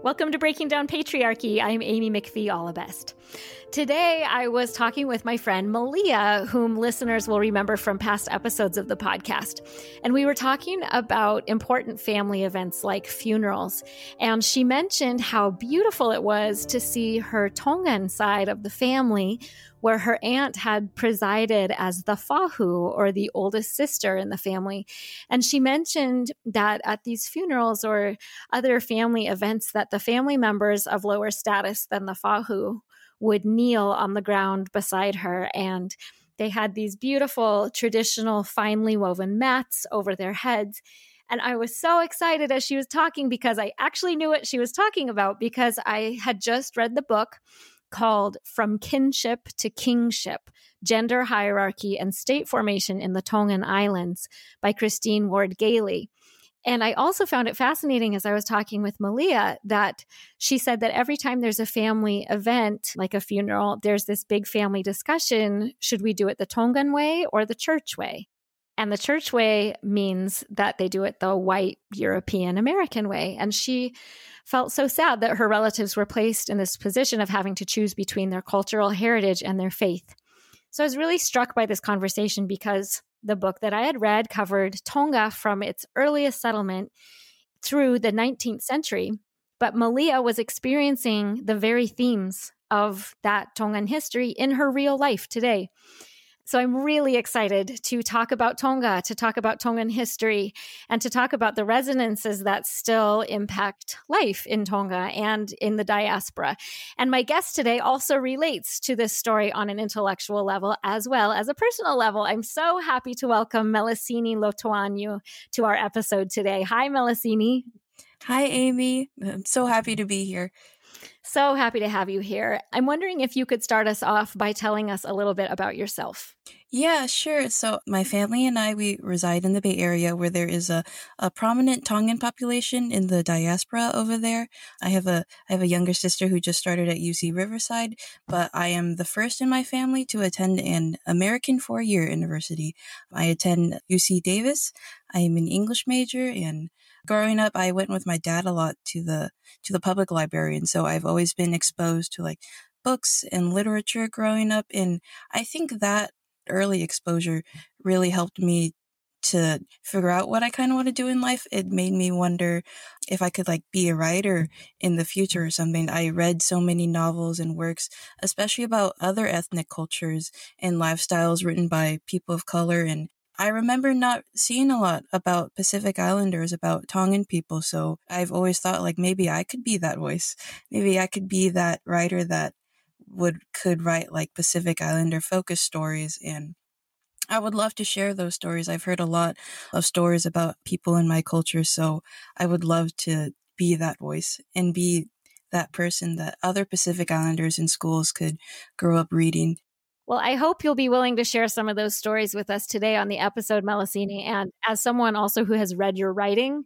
Welcome to Breaking Down Patriarchy. I'm Amy McPhee Allebest. Today, I was talking with my friend Malia, whom listeners will remember from past episodes of the podcast. And we were talking about important family events like funerals. And she mentioned how beautiful it was to see her Tongan side of the family where her aunt had presided as the fahu or the oldest sister in the family. And she mentioned that at these funerals or other family events that the family members of lower status than the fahu would kneel on the ground beside her. And they had these beautiful traditional finely woven mats over their heads. And I was so excited as she was talking because I actually knew what she was talking about because I had just read the book called From Kinship to Kingship Gender Hierarchy and State Formation in the Tongan Islands by Christine Ward Gailey. And I also found it fascinating as I was talking with Malia that she said that every time there's a family event, like a funeral, there's this big family discussion should we do it the Tongan way or the church way? And the church way means that they do it the white European American way. And she felt so sad that her relatives were placed in this position of having to choose between their cultural heritage and their faith. So I was really struck by this conversation because the book that I had read covered Tonga from its earliest settlement through the 19th century. But Malia was experiencing the very themes of that Tongan history in her real life today. So I'm really excited to talk about Tonga, to talk about Tongan history, and to talk about the resonances that still impact life in Tonga and in the diaspora. And my guest today also relates to this story on an intellectual level as well as a personal level. I'm so happy to welcome Meleseini Lotoaniu to our episode today. Hi, Meleseini. Hi, Amy. I'm so happy to be here. So happy to have you here. I'm wondering if you could start us off by telling us a little bit about yourself. Yeah, sure. So my family and I, we reside in the Bay Area where there is a, a prominent Tongan population in the diaspora over there. I have a, I have a younger sister who just started at UC Riverside, but I am the first in my family to attend an American four year university. I attend UC Davis. I am an English major and growing up, I went with my dad a lot to the, to the public library. And so I've always been exposed to like books and literature growing up. And I think that early exposure really helped me to figure out what I kind of want to do in life. It made me wonder if I could like be a writer in the future or something. I read so many novels and works, especially about other ethnic cultures and lifestyles written by people of color. And I remember not seeing a lot about Pacific Islanders, about Tongan people. So I've always thought like maybe I could be that voice. Maybe I could be that writer that would could write like Pacific Islander focus stories and I would love to share those stories. I've heard a lot of stories about people in my culture, so I would love to be that voice and be that person that other Pacific Islanders in schools could grow up reading. Well, I hope you'll be willing to share some of those stories with us today on the episode, Meleseini. And as someone also who has read your writing,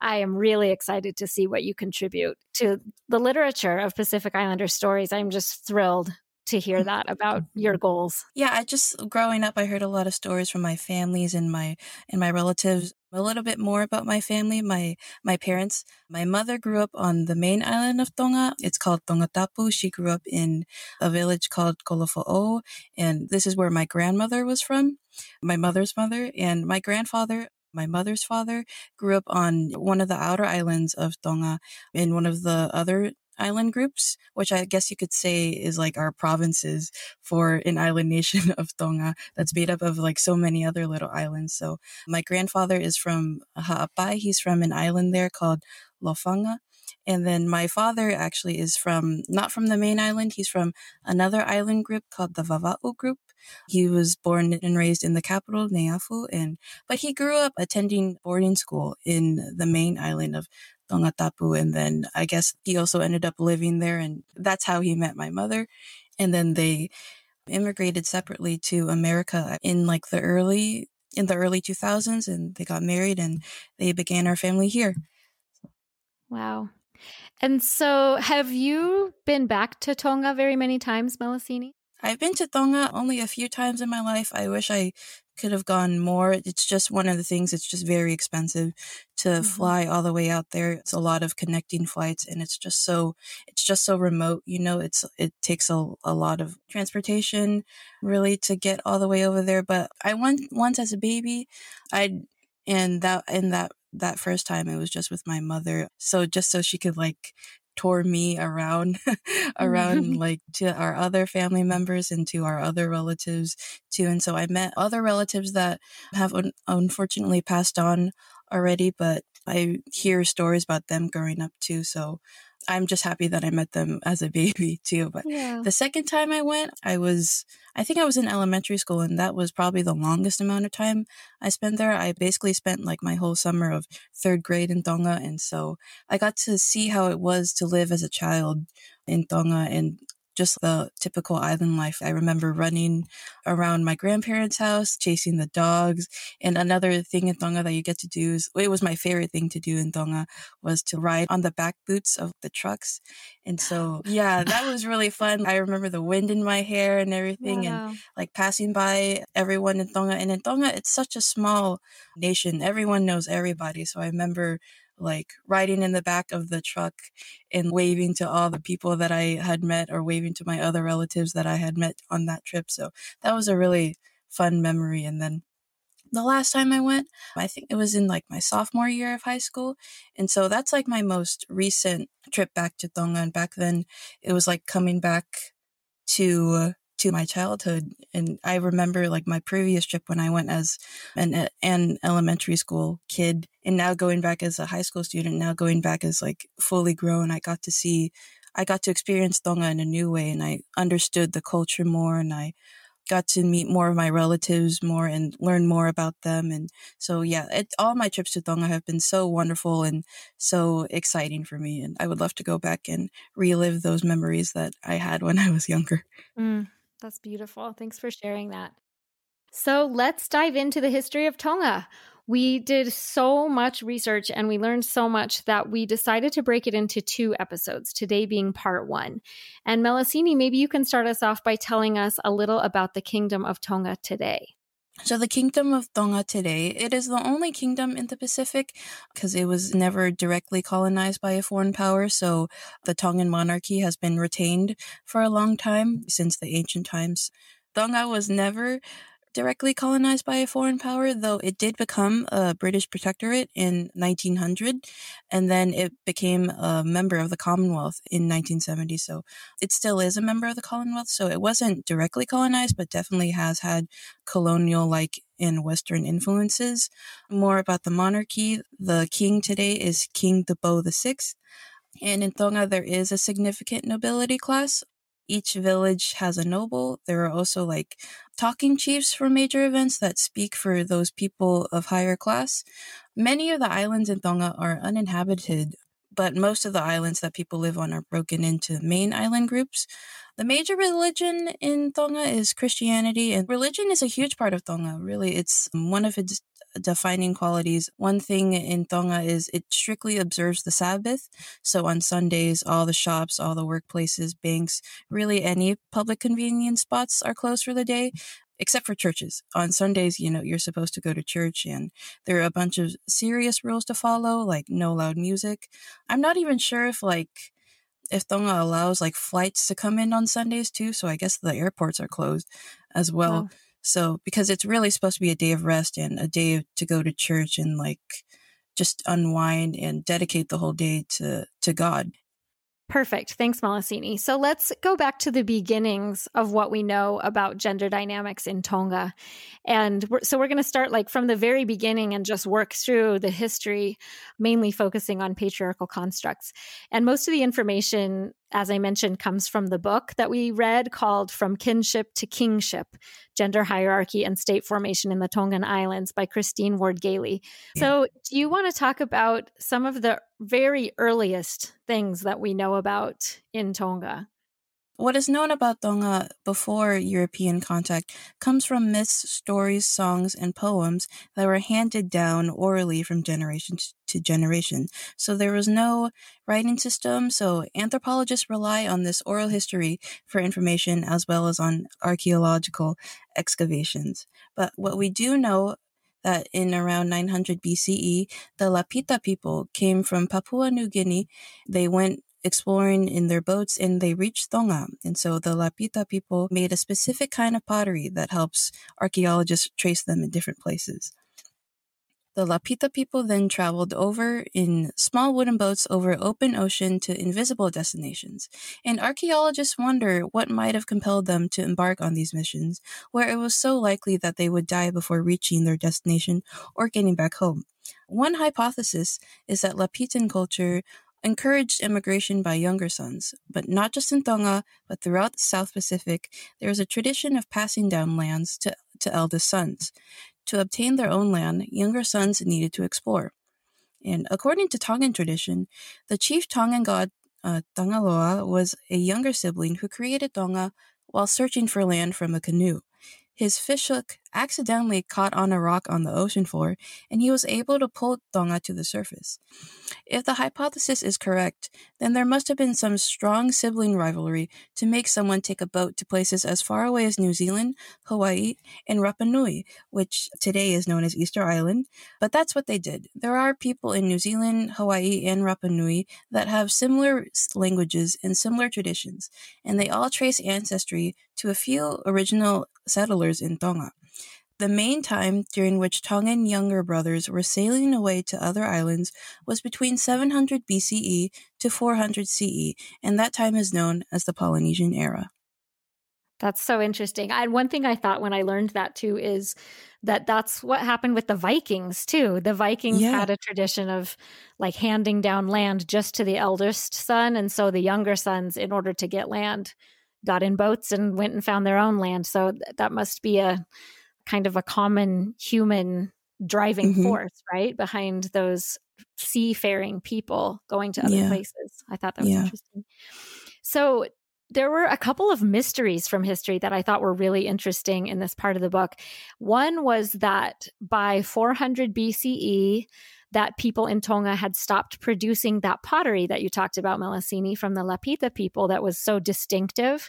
I am really excited to see what you contribute to the literature of Pacific Islander stories. I'm just thrilled to hear that about your goals. Yeah, I just growing up I heard a lot of stories from my families and my and my relatives. A little bit more about my family, my my parents. My mother grew up on the main island of Tonga. It's called Tongatapu. She grew up in a village called Kolofo'ou, and this is where my grandmother was from, my mother's mother, and my grandfather my mother's father grew up on one of the outer islands of Tonga in one of the other island groups, which I guess you could say is like our provinces for an island nation of Tonga that's made up of like so many other little islands. So my grandfather is from Ha'apai. He's from an island there called Lofanga. And then my father actually is from, not from the main island, he's from another island group called the Vava'u group. He was born and raised in the capital, Neiafu, and, but he grew up attending boarding school in the main island of Tongatapu. And then I guess he also ended up living there and that's how he met my mother. And then they immigrated separately to America in like the early, in the early 2000s and they got married and they began our family here. Wow. And so, have you been back to Tonga very many times, Meleseini? I've been to Tonga only a few times in my life. I wish I could have gone more. It's just one of the things. It's just very expensive to mm-hmm. fly all the way out there. It's a lot of connecting flights and it's just so, it's just so remote. You know, it's, it takes a, a lot of transportation really to get all the way over there. But I went once as a baby. I, and that, and that, that first time it was just with my mother. So just so she could like tour me around around like to our other family members and to our other relatives too and so i met other relatives that have un- unfortunately passed on already but i hear stories about them growing up too so I'm just happy that I met them as a baby too. But yeah. the second time I went, I was, I think I was in elementary school and that was probably the longest amount of time I spent there. I basically spent like my whole summer of third grade in Tonga. And so I got to see how it was to live as a child in Tonga and just the typical island life. I remember running around my grandparents' house, chasing the dogs. And another thing in Tonga that you get to do is, it was my favorite thing to do in Tonga was to ride on the back boots of the trucks. And so, yeah, that was really fun. I remember the wind in my hair and everything wow. and like passing by everyone in Tonga. And in Tonga, it's such a small nation. Everyone knows everybody. So I remember like riding in the back of the truck and waving to all the people that I had met or waving to my other relatives that I had met on that trip. So that was a really fun memory. And then the last time I went, I think it was in like my sophomore year of high school. And so that's like my most recent trip back to Tonga. And back then it was like coming back to to my childhood. And I remember like my previous trip when I went as an, an elementary school kid and now going back as a high school student, now going back as like fully grown, I got to see, I got to experience Tonga in a new way and I understood the culture more and I got to meet more of my relatives more and learn more about them. And so, yeah, it, all my trips to Tonga have been so wonderful and so exciting for me. And I would love to go back and relive those memories that I had when I was younger. Mm. That's beautiful. Thanks for sharing that. So let's dive into the history of Tonga. We did so much research and we learned so much that we decided to break it into two episodes, today being part one. And Meleseini, maybe you can start us off by telling us a little about the Kingdom of Tonga today. So the kingdom of Tonga today, it is the only kingdom in the Pacific because it was never directly colonized by a foreign power. So the Tongan monarchy has been retained for a long time since the ancient times. Tonga was never directly colonized by a foreign power, though it did become a British protectorate in 1900, and then it became a member of the Commonwealth in 1970. So it still is a member of the Commonwealth. So it wasn't directly colonized, but definitely has had colonial like and Western influences. More about the monarchy. The king today is King Tupou VI. And in Tonga, there is a significant nobility class, each village has a noble. There are also like talking chiefs for major events that speak for those people of higher class. Many of the islands in Tonga are uninhabited, but most of the islands that people live on are broken into main island groups. The major religion in Tonga is Christianity, and religion is a huge part of Tonga. Really, it's um, one of its defining qualities. One thing in Tonga is it strictly observes the Sabbath. So on Sundays, all the shops, all the workplaces, banks, really any public convenience spots are closed for the day. Except for churches. On Sundays, you know, you're supposed to go to church and there are a bunch of serious rules to follow, like no loud music. I'm not even sure if like if Tonga allows like flights to come in on Sundays too, so I guess the airports are closed as well. Oh. So, because it's really supposed to be a day of rest and a day to go to church and like just unwind and dedicate the whole day to, to God. Perfect. Thanks, Meleseini. So let's go back to the beginnings of what we know about gender dynamics in Tonga. And we're, so we're going to start like from the very beginning and just work through the history, mainly focusing on patriarchal constructs. And most of the information as I mentioned, comes from the book that we read called From Kinship to Kingship Gender Hierarchy and State Formation in the Tongan Islands by Christine Ward Gailey. So, do you want to talk about some of the very earliest things that we know about in Tonga? What is known about Tonga before European contact comes from myths, stories, songs, and poems that were handed down orally from generation to generation. So there was no writing system, so anthropologists rely on this oral history for information as well as on archaeological excavations. But what we do know that in around 900 BCE, the Lapita people came from Papua New Guinea. They went exploring in their boats and they reached Tonga. And so the Lapita people made a specific kind of pottery that helps archaeologists trace them in different places. The Lapita people then traveled over in small wooden boats over open ocean to invisible destinations, and archaeologists wonder what might have compelled them to embark on these missions, where it was so likely that they would die before reaching their destination or getting back home. One hypothesis is that Lapitan culture encouraged immigration by younger sons, but not just in Tonga, but throughout the South Pacific, there is a tradition of passing down lands to, to eldest sons. To obtain their own land, younger sons needed to explore. And according to Tongan tradition, the chief Tongan god uh, Tangaloa was a younger sibling who created Tonga while searching for land from a canoe. His fish hook accidentally caught on a rock on the ocean floor, and he was able to pull Tonga to the surface. If the hypothesis is correct, then there must have been some strong sibling rivalry to make someone take a boat to places as far away as New Zealand, Hawaii, and Rapa Nui, which today is known as Easter Island. But that's what they did. There are people in New Zealand, Hawaii, and Rapa Nui that have similar languages and similar traditions, and they all trace ancestry to a few original settlers in Tonga. The main time during which Tongan younger brothers were sailing away to other islands was between 700 BCE to 400 CE, and that time is known as the Polynesian era. That's so interesting. And one thing I thought when I learned that too is that that's what happened with the Vikings too. The Vikings yeah. had a tradition of like handing down land just to the eldest son. And so the younger sons, in order to get land, got in boats and went and found their own land. So that must be a kind of a common human driving mm-hmm. force, right? Behind those seafaring people going to other yeah. places. I thought that was yeah. interesting. So there were a couple of mysteries from history that I thought were really interesting in this part of the book. One was that by 400 BCE, that people in Tonga had stopped producing that pottery that you talked about, Meleseini, from the Lapita people that was so distinctive.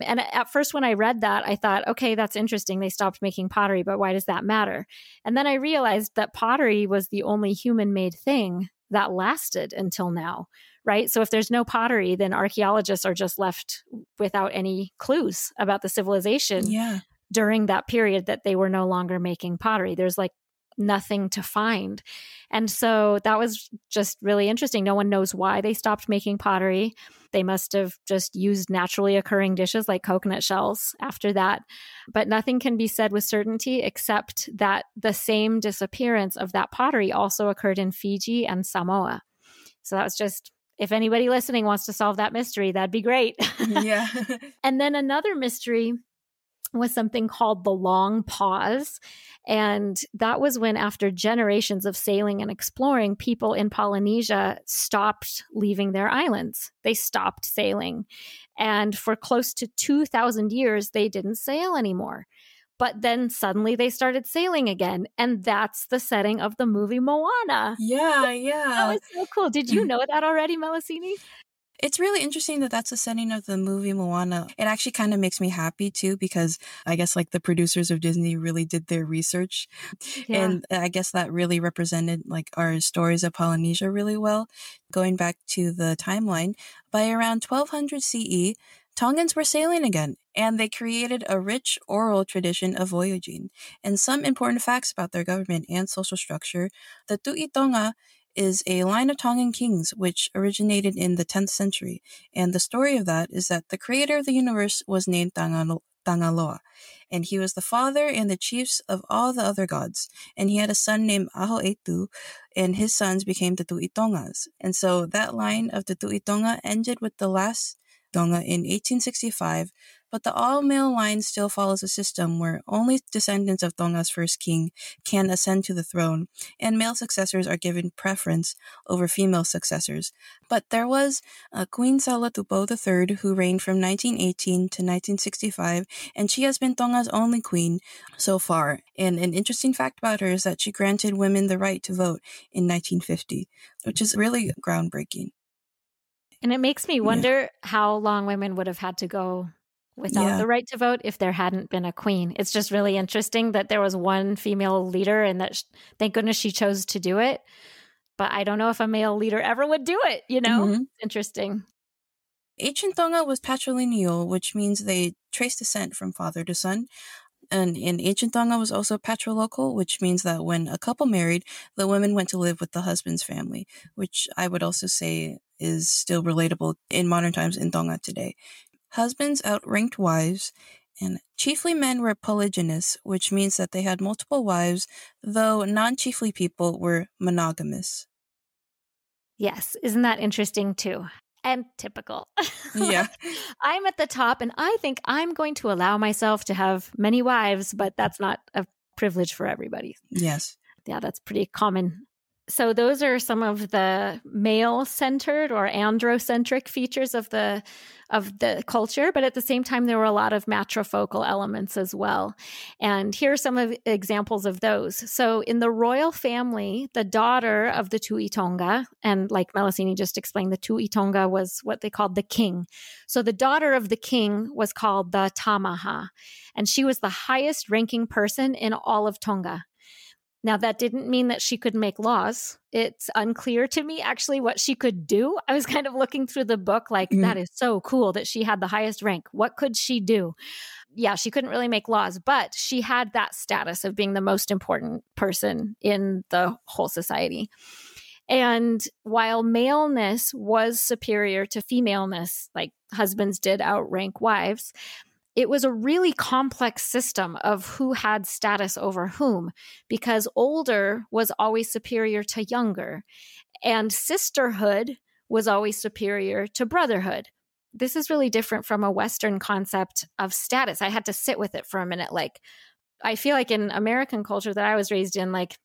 And at first, when I read that, I thought, okay, that's interesting. They stopped making pottery, but why does that matter? And then I realized that pottery was the only human made thing that lasted until now, right? So if there's no pottery, then archaeologists are just left without any clues about the civilization. Yeah. During that period, that they were no longer making pottery. There's like nothing to find. And so that was just really interesting. No one knows why they stopped making pottery. They must have just used naturally occurring dishes like coconut shells after that. But nothing can be said with certainty except that the same disappearance of that pottery also occurred in Fiji and Samoa. So that was just if anybody listening wants to solve that mystery, that'd be great. yeah. and then another mystery was something called the long pause. And that was when, after generations of sailing and exploring, people in Polynesia stopped leaving their islands. They stopped sailing. And for close to 2,000 years, they didn't sail anymore. But then suddenly they started sailing again. And that's the setting of the movie Moana. Yeah, yeah. That was so cool. Did you know that already, Meleseini? It's really interesting that that's the setting of the movie Moana. It actually kind of makes me happy too, because I guess like the producers of Disney really did their research. Yeah. And I guess that really represented like our stories of Polynesia really well. Going back to the timeline, by around 1200 CE, Tongans were sailing again, and they created a rich oral tradition of voyaging. And some important facts about their government and social structure the Tu'i Tonga is a line of Tongan kings which originated in the 10th century. And the story of that is that the creator of the universe was named Tangaloa, and he was the father and the chiefs of all the other gods. And he had a son named Aho'eitu, and his sons became the Tu'itongas. And so that line of the Tu'itonga ended with the last Tonga in 1865, but the all male line still follows a system where only descendants of Tonga's first king can ascend to the throne, and male successors are given preference over female successors. But there was uh, Queen Salote Tupou III who reigned from 1918 to 1965, and she has been Tonga's only queen so far. And an interesting fact about her is that she granted women the right to vote in 1950, which is really groundbreaking. And it makes me wonder yeah. how long women would have had to go without yeah. the right to vote if there hadn't been a queen. It's just really interesting that there was one female leader and that sh- thank goodness she chose to do it. But I don't know if a male leader ever would do it, you know? Mm-hmm. Interesting. Ancient Tonga was patrilineal, which means they trace descent from father to son. And in ancient Tonga was also patrilocal, which means that when a couple married, the women went to live with the husband's family, which I would also say is still relatable in modern times in Tonga today. Husbands outranked wives, and chiefly men were polygynous, which means that they had multiple wives, though non chiefly people were monogamous. Yes, isn't that interesting too? And typical. Yeah. I'm at the top and I think I'm going to allow myself to have many wives, but that's not a privilege for everybody. Yes. Yeah, that's pretty common so those are some of the male centered or androcentric features of the of the culture but at the same time there were a lot of matrifocal elements as well. And here are some of examples of those. So in the royal family the daughter of the tuitonga and like Meleseini just explained the tuitonga was what they called the king. So the daughter of the king was called the tamaha and she was the highest ranking person in all of tonga now, that didn't mean that she could make laws. It's unclear to me actually what she could do. I was kind of looking through the book, like, mm-hmm. that is so cool that she had the highest rank. What could she do? Yeah, she couldn't really make laws, but she had that status of being the most important person in the whole society. And while maleness was superior to femaleness, like husbands did outrank wives, it was a really complex system of who had status over whom because older was always superior to younger and sisterhood was always superior to brotherhood. This is really different from a western concept of status. I had to sit with it for a minute. Like i feel like in american culture that i was raised in like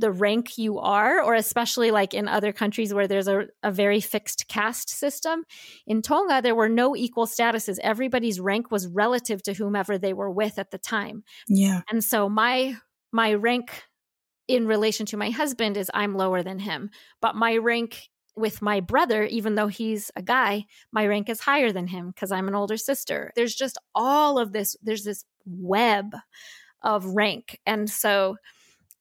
the rank you are, or especially like in other countries where there's a, a very fixed caste system. In Tonga, there were no equal statuses. Everybody's rank was relative to whomever they were with at the time. Yeah. And so my my rank in relation to my husband is I'm lower than him. But my rank with my brother, even though he's a guy, my rank is higher than him because I'm an older sister. There's just all of this, there's this web of rank. And so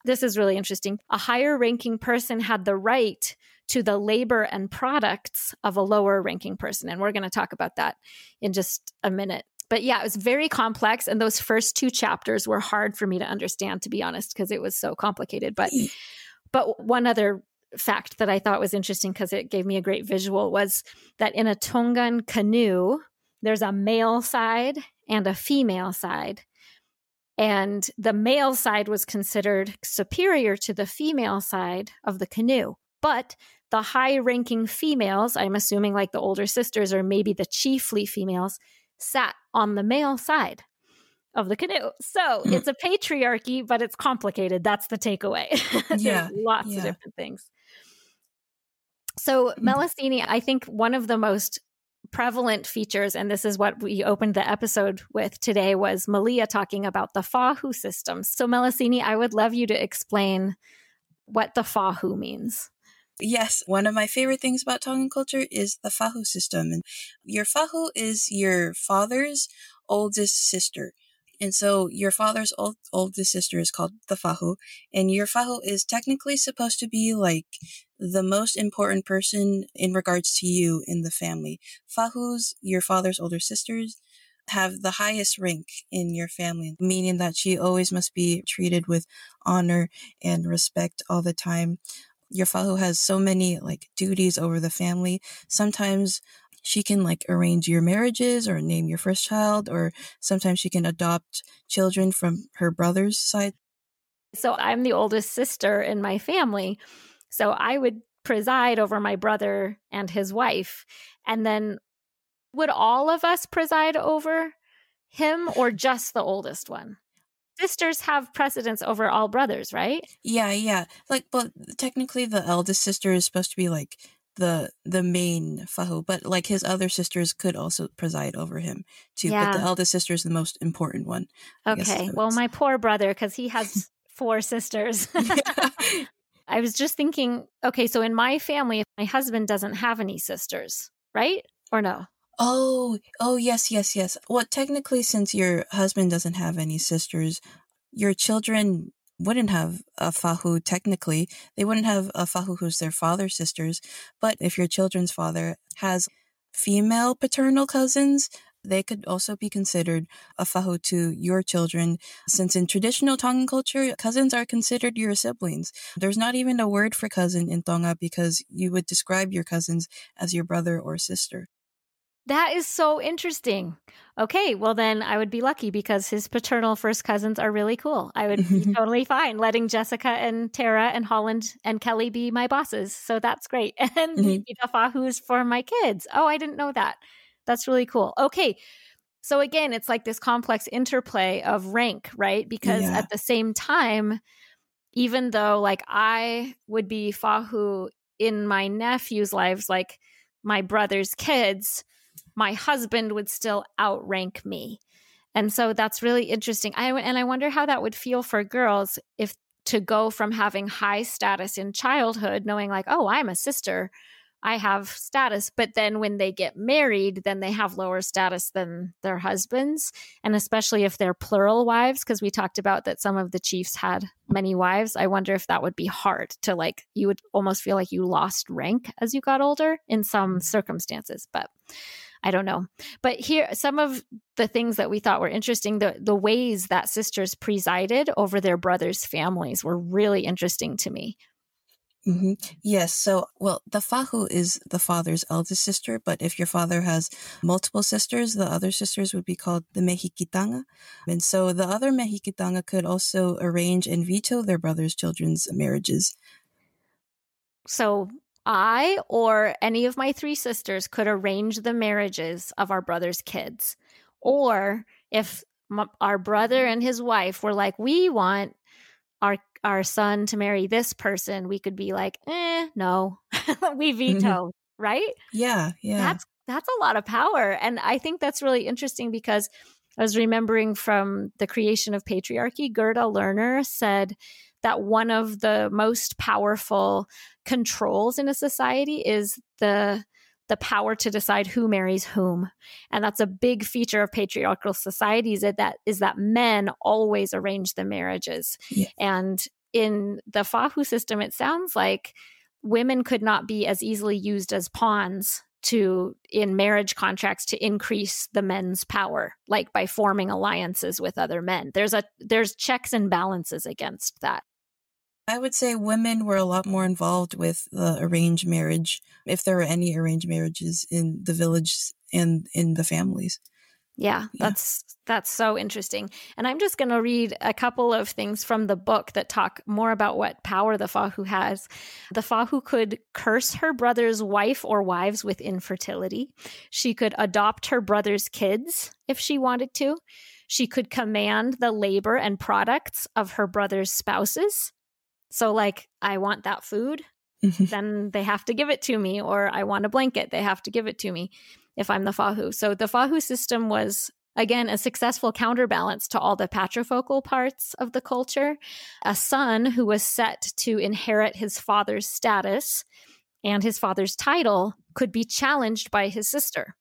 this is really interesting. A higher ranking person had the right to the labor and products of a lower ranking person. And we're going to talk about that in just a minute. But yeah, it was very complex. And those first two chapters were hard for me to understand, to be honest, because it was so complicated. But, but one other fact that I thought was interesting because it gave me a great visual was that in a Tongan canoe, there's a male side and a female side. And the male side was considered superior to the female side of the canoe. But the high ranking females, I'm assuming like the older sisters or maybe the chiefly females, sat on the male side of the canoe. So mm. it's a patriarchy, but it's complicated. That's the takeaway. yeah. lots yeah. of different things. So, mm. I think one of the most prevalent features, and this is what we opened the episode with today, was Malia talking about the Fahu system. So, Meleseini, I would love you to explain what the Fahu means. Yes, one of my favorite things about Tongan culture is the Fahu system. And your Fahu is your father's oldest sister. And so your father's old, oldest sister is called the Fahu, and your Fahu is technically supposed to be like the most important person in regards to you in the family. Fahus, your father's older sisters, have the highest rank in your family, meaning that she always must be treated with honor and respect all the time. Your Fahu has so many like duties over the family. Sometimes she can like arrange your marriages or name your first child, or sometimes she can adopt children from her brother's side. So I'm the oldest sister in my family. So I would preside over my brother and his wife. And then would all of us preside over him or just the oldest one? Sisters have precedence over all brothers, right? Yeah, yeah. Like, but technically, the eldest sister is supposed to be like the the main fahu, but like his other sisters could also preside over him too. Yeah. But the eldest sister is the most important one. Okay. Well, my poor brother, because he has four sisters. I was just thinking, okay, so in my family, if my husband doesn't have any sisters, right? Or no? Oh, oh, yes, yes, yes. Well, technically, since your husband doesn't have any sisters, your children wouldn't have a fahu technically. They wouldn't have a fahu who's their father's sisters. But if your children's father has female paternal cousins, they could also be considered a fahu to your children, since in traditional Tongan culture, cousins are considered your siblings. There's not even a word for cousin in Tonga because you would describe your cousins as your brother or sister. That is so interesting. Okay, well then I would be lucky because his paternal first cousins are really cool. I would be totally fine letting Jessica and Tara and Holland and Kelly be my bosses. So that's great. And mm-hmm. the Fahus for my kids. Oh, I didn't know that. That's really cool. Okay. So again, it's like this complex interplay of rank, right? Because yeah. at the same time, even though like I would be Fahu in my nephew's lives, like my brother's kids, my husband would still outrank me. And so that's really interesting. I and I wonder how that would feel for girls if to go from having high status in childhood knowing like, "Oh, I'm a sister. I have status." But then when they get married, then they have lower status than their husbands, and especially if they're plural wives because we talked about that some of the chiefs had many wives. I wonder if that would be hard to like you would almost feel like you lost rank as you got older in some circumstances, but I don't know. But here, some of the things that we thought were interesting, the, the ways that sisters presided over their brothers' families were really interesting to me. Mm-hmm. Yes. So, well, the fahu is the father's eldest sister, but if your father has multiple sisters, the other sisters would be called the mehikitanga. And so the other mehikitanga could also arrange and veto their brother's children's marriages. So I or any of my three sisters could arrange the marriages of our brother's kids. Or if m- our brother and his wife were like, we want our our son to marry this person, we could be like, eh, no, we veto, mm-hmm. right? Yeah, yeah. That's that's a lot of power, and I think that's really interesting because I was remembering from the creation of patriarchy, Gerda Lerner said that one of the most powerful controls in a society is the the power to decide who marries whom. And that's a big feature of patriarchal societies that, that is that men always arrange the marriages. Yeah. and in the fahu system it sounds like women could not be as easily used as pawns to in marriage contracts to increase the men's power like by forming alliances with other men there's a there's checks and balances against that I would say women were a lot more involved with the arranged marriage, if there were any arranged marriages in the village and in the families. Yeah, that's yeah. that's so interesting. And I'm just going to read a couple of things from the book that talk more about what power the Fahu has. The Fahu could curse her brother's wife or wives with infertility. She could adopt her brother's kids if she wanted to. She could command the labor and products of her brother's spouses. So, like, I want that food, mm-hmm. then they have to give it to me, or I want a blanket, they have to give it to me if I'm the Fahu. So, the Fahu system was, again, a successful counterbalance to all the patrifocal parts of the culture. A son who was set to inherit his father's status and his father's title could be challenged by his sister.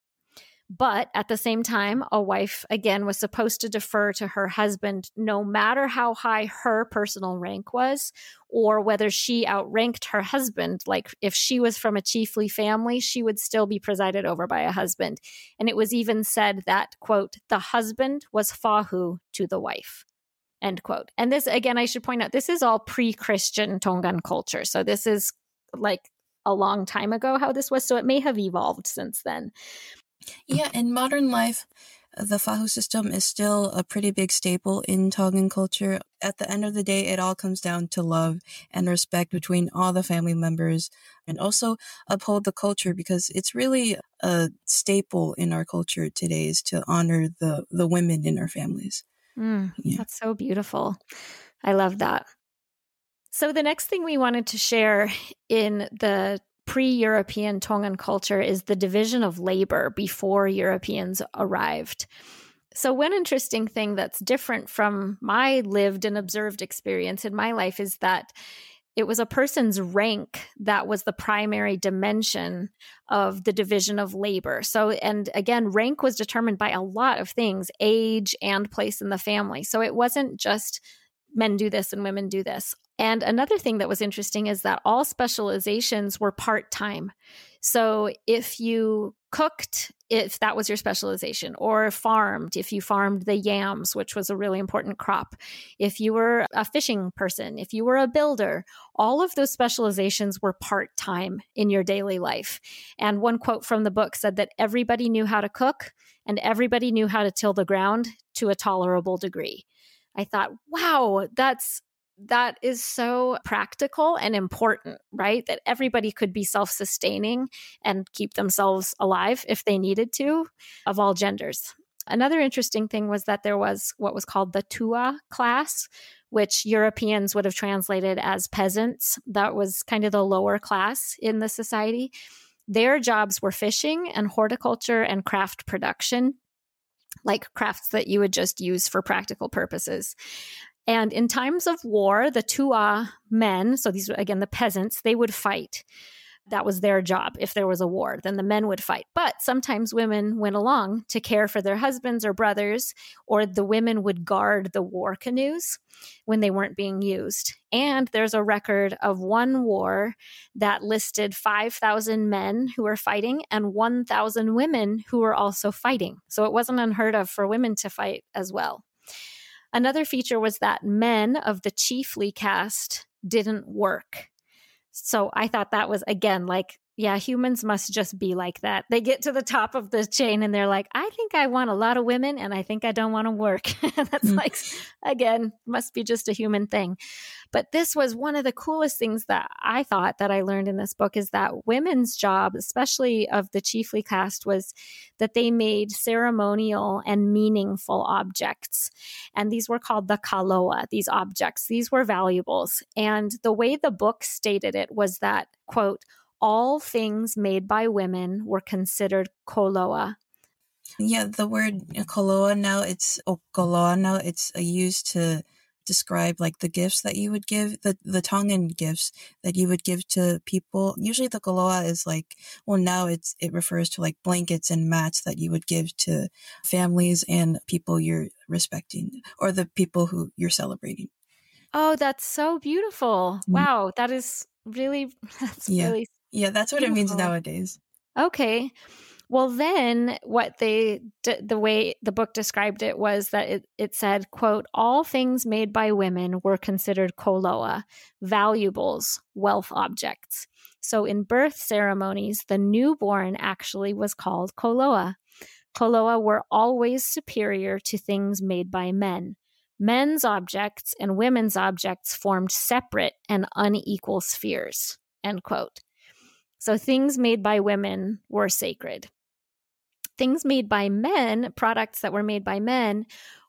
But at the same time, a wife, again, was supposed to defer to her husband no matter how high her personal rank was, or whether she outranked her husband. Like if she was from a chiefly family, she would still be presided over by a husband. And it was even said that, quote, the husband was fahu to the wife. End quote. And this, again, I should point out, this is all pre Christian Tongan culture. So this is like a long time ago how this was. So it may have evolved since then. Yeah, in modern life, the Fahu system is still a pretty big staple in Tongan culture. at the end of the day, it all comes down to love and respect between all the family members and also uphold the culture because it's really a staple in our culture today is to honor the, the women in our families. Mm, yeah. That's so beautiful. I love that. So, the next thing we wanted to share in the pre European Tongan culture is the division of labor before Europeans arrived. So, one interesting thing that's different from my lived and observed experience in my life is that it was a person's rank that was the primary dimension of the division of labor. So, and again, rank was determined by a lot of things age and place in the family. So, it wasn't just men do this and women do this. And another thing that was interesting is that all specializations were part time. So if you cooked, if that was your specialization, or farmed, if you farmed the yams, which was a really important crop, if you were a fishing person, if you were a builder, all of those specializations were part time in your daily life. And one quote from the book said that everybody knew how to cook and everybody knew how to till the ground to a tolerable degree. I thought, wow, that's that is so practical and important, right? That everybody could be self sustaining and keep themselves alive if they needed to, of all genders. Another interesting thing was that there was what was called the Tua class, which Europeans would have translated as peasants. That was kind of the lower class in the society. Their jobs were fishing and horticulture and craft production like crafts that you would just use for practical purposes. And in times of war, the Tua men, so these were again the peasants, they would fight. That was their job. If there was a war, then the men would fight. But sometimes women went along to care for their husbands or brothers, or the women would guard the war canoes when they weren't being used. And there's a record of one war that listed 5,000 men who were fighting and 1,000 women who were also fighting. So it wasn't unheard of for women to fight as well. Another feature was that men of the chiefly caste didn't work. So I thought that was again like yeah, humans must just be like that. They get to the top of the chain and they're like, I think I want a lot of women and I think I don't want to work. That's mm. like, again, must be just a human thing. But this was one of the coolest things that I thought that I learned in this book is that women's job, especially of the chiefly caste, was that they made ceremonial and meaningful objects. And these were called the koloa, these objects. These were valuables. And the way the book stated it was that, quote, all things made by women were considered koloa. Yeah, the word koloa now it's okoloa now it's uh, used to describe like the gifts that you would give the the Tongan gifts that you would give to people. Usually the koloa is like well now it's it refers to like blankets and mats that you would give to families and people you're respecting or the people who you're celebrating. Oh, that's so beautiful. Mm-hmm. Wow, that is really that's yeah. really yeah, that's what Beautiful. it means nowadays. Okay. Well, then what they, the way the book described it was that it, it said, quote, all things made by women were considered koloa, valuables, wealth objects. So in birth ceremonies, the newborn actually was called koloa. Koloa were always superior to things made by men. Men's objects and women's objects formed separate and unequal spheres, end quote. So things made by women were sacred. Things made by men, products that were made by men,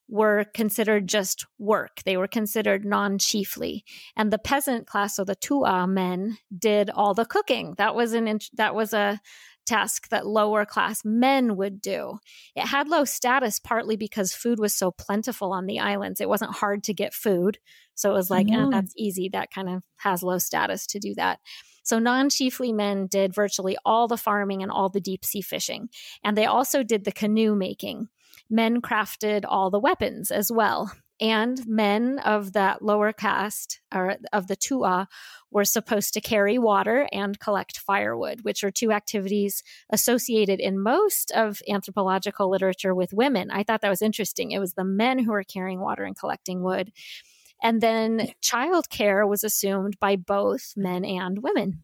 were considered just work. They were considered non chiefly. And the peasant class, so the Tua men, did all the cooking. That was an that was a task that lower class men would do. It had low status partly because food was so plentiful on the islands. It wasn't hard to get food. So it was like, mm. eh, that's easy. That kind of has low status to do that. So non chiefly men did virtually all the farming and all the deep sea fishing. And they also did the canoe making. Men crafted all the weapons as well. And men of that lower caste, or of the Tua, were supposed to carry water and collect firewood, which are two activities associated in most of anthropological literature with women. I thought that was interesting. It was the men who were carrying water and collecting wood. And then childcare was assumed by both men and women.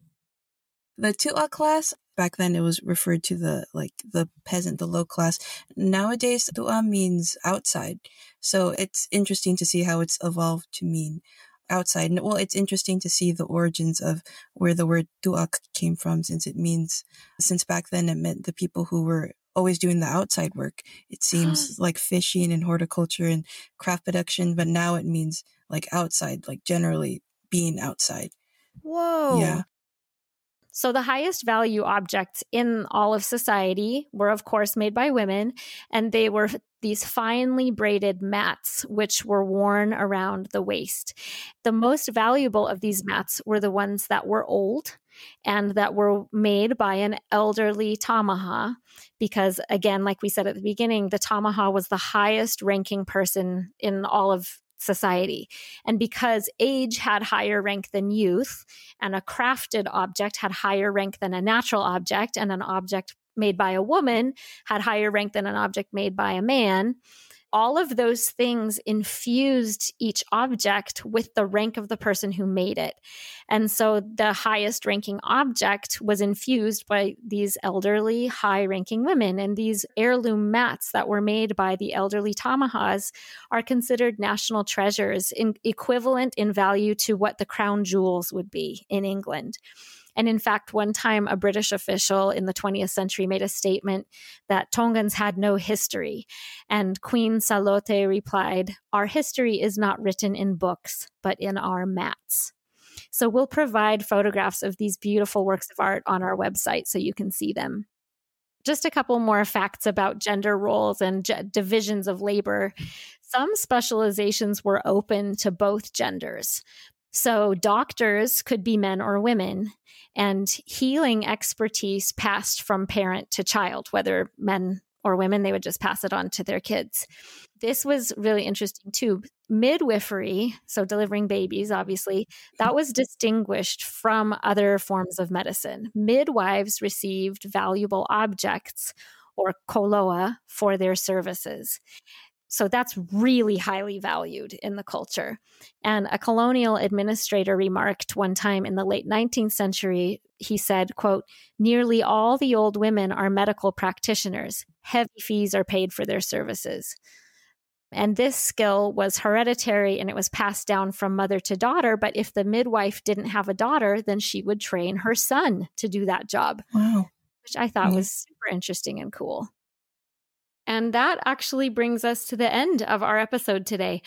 The Tua class, back then it was referred to the like the peasant, the low class. Nowadays, tua means outside. So it's interesting to see how it's evolved to mean outside. And well, it's interesting to see the origins of where the word duak came from, since it means, since back then it meant the people who were always doing the outside work. It seems like fishing and horticulture and craft production, but now it means like outside, like generally being outside. Whoa. Yeah. So, the highest value objects in all of society were, of course, made by women, and they were these finely braided mats, which were worn around the waist. The most valuable of these mats were the ones that were old and that were made by an elderly tamaha. Because, again, like we said at the beginning, the tamaha was the highest ranking person in all of society. And because age had higher rank than youth, and a crafted object had higher rank than a natural object, and an object made by a woman had higher rank than an object made by a man, all of those things infused each object with the rank of the person who made it. And so the highest ranking object was infused by these elderly, high ranking women. And these heirloom mats that were made by the elderly Tamahas are considered national treasures, in, equivalent in value to what the crown jewels would be in England. And in fact, one time a British official in the 20th century made a statement that Tongans had no history. And Queen Salote replied, Our history is not written in books, but in our mats. So we'll provide photographs of these beautiful works of art on our website so you can see them. Just a couple more facts about gender roles and divisions of labor. Some specializations were open to both genders. So, doctors could be men or women, and healing expertise passed from parent to child, whether men or women, they would just pass it on to their kids. This was really interesting too. Midwifery, so delivering babies, obviously, that was distinguished from other forms of medicine. Midwives received valuable objects or koloa for their services. So that's really highly valued in the culture. And a colonial administrator remarked one time in the late 19th century, he said, quote, nearly all the old women are medical practitioners. Heavy fees are paid for their services. And this skill was hereditary and it was passed down from mother to daughter. But if the midwife didn't have a daughter, then she would train her son to do that job. Wow. Which I thought was super interesting and cool. And that actually brings us to the end of our episode today.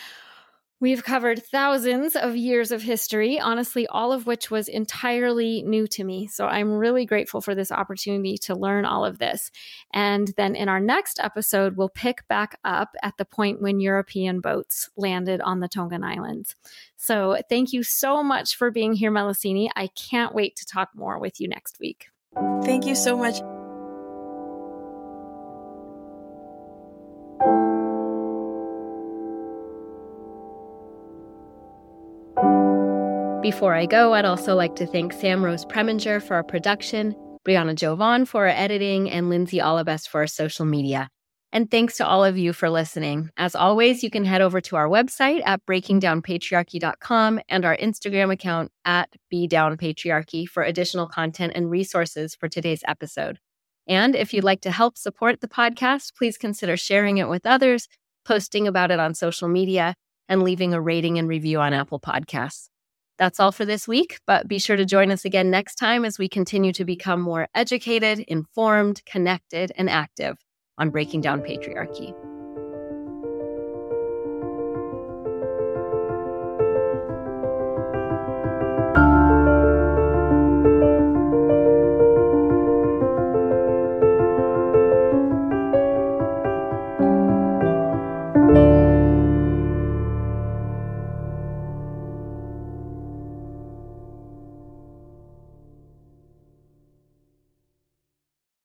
We've covered thousands of years of history, honestly, all of which was entirely new to me. So I'm really grateful for this opportunity to learn all of this. And then in our next episode, we'll pick back up at the point when European boats landed on the Tongan Islands. So thank you so much for being here, Meleseini. I can't wait to talk more with you next week. Thank you so much. Before I go, I'd also like to thank Sam Rose Preminger for our production, Brianna Jovan for our editing, and Lindsay Allabest for our social media. And thanks to all of you for listening. As always, you can head over to our website at breakingdownpatriarchy.com and our Instagram account at bdownpatriarchy for additional content and resources for today's episode. And if you'd like to help support the podcast, please consider sharing it with others, posting about it on social media, and leaving a rating and review on Apple Podcasts. That's all for this week, but be sure to join us again next time as we continue to become more educated, informed, connected, and active on breaking down patriarchy.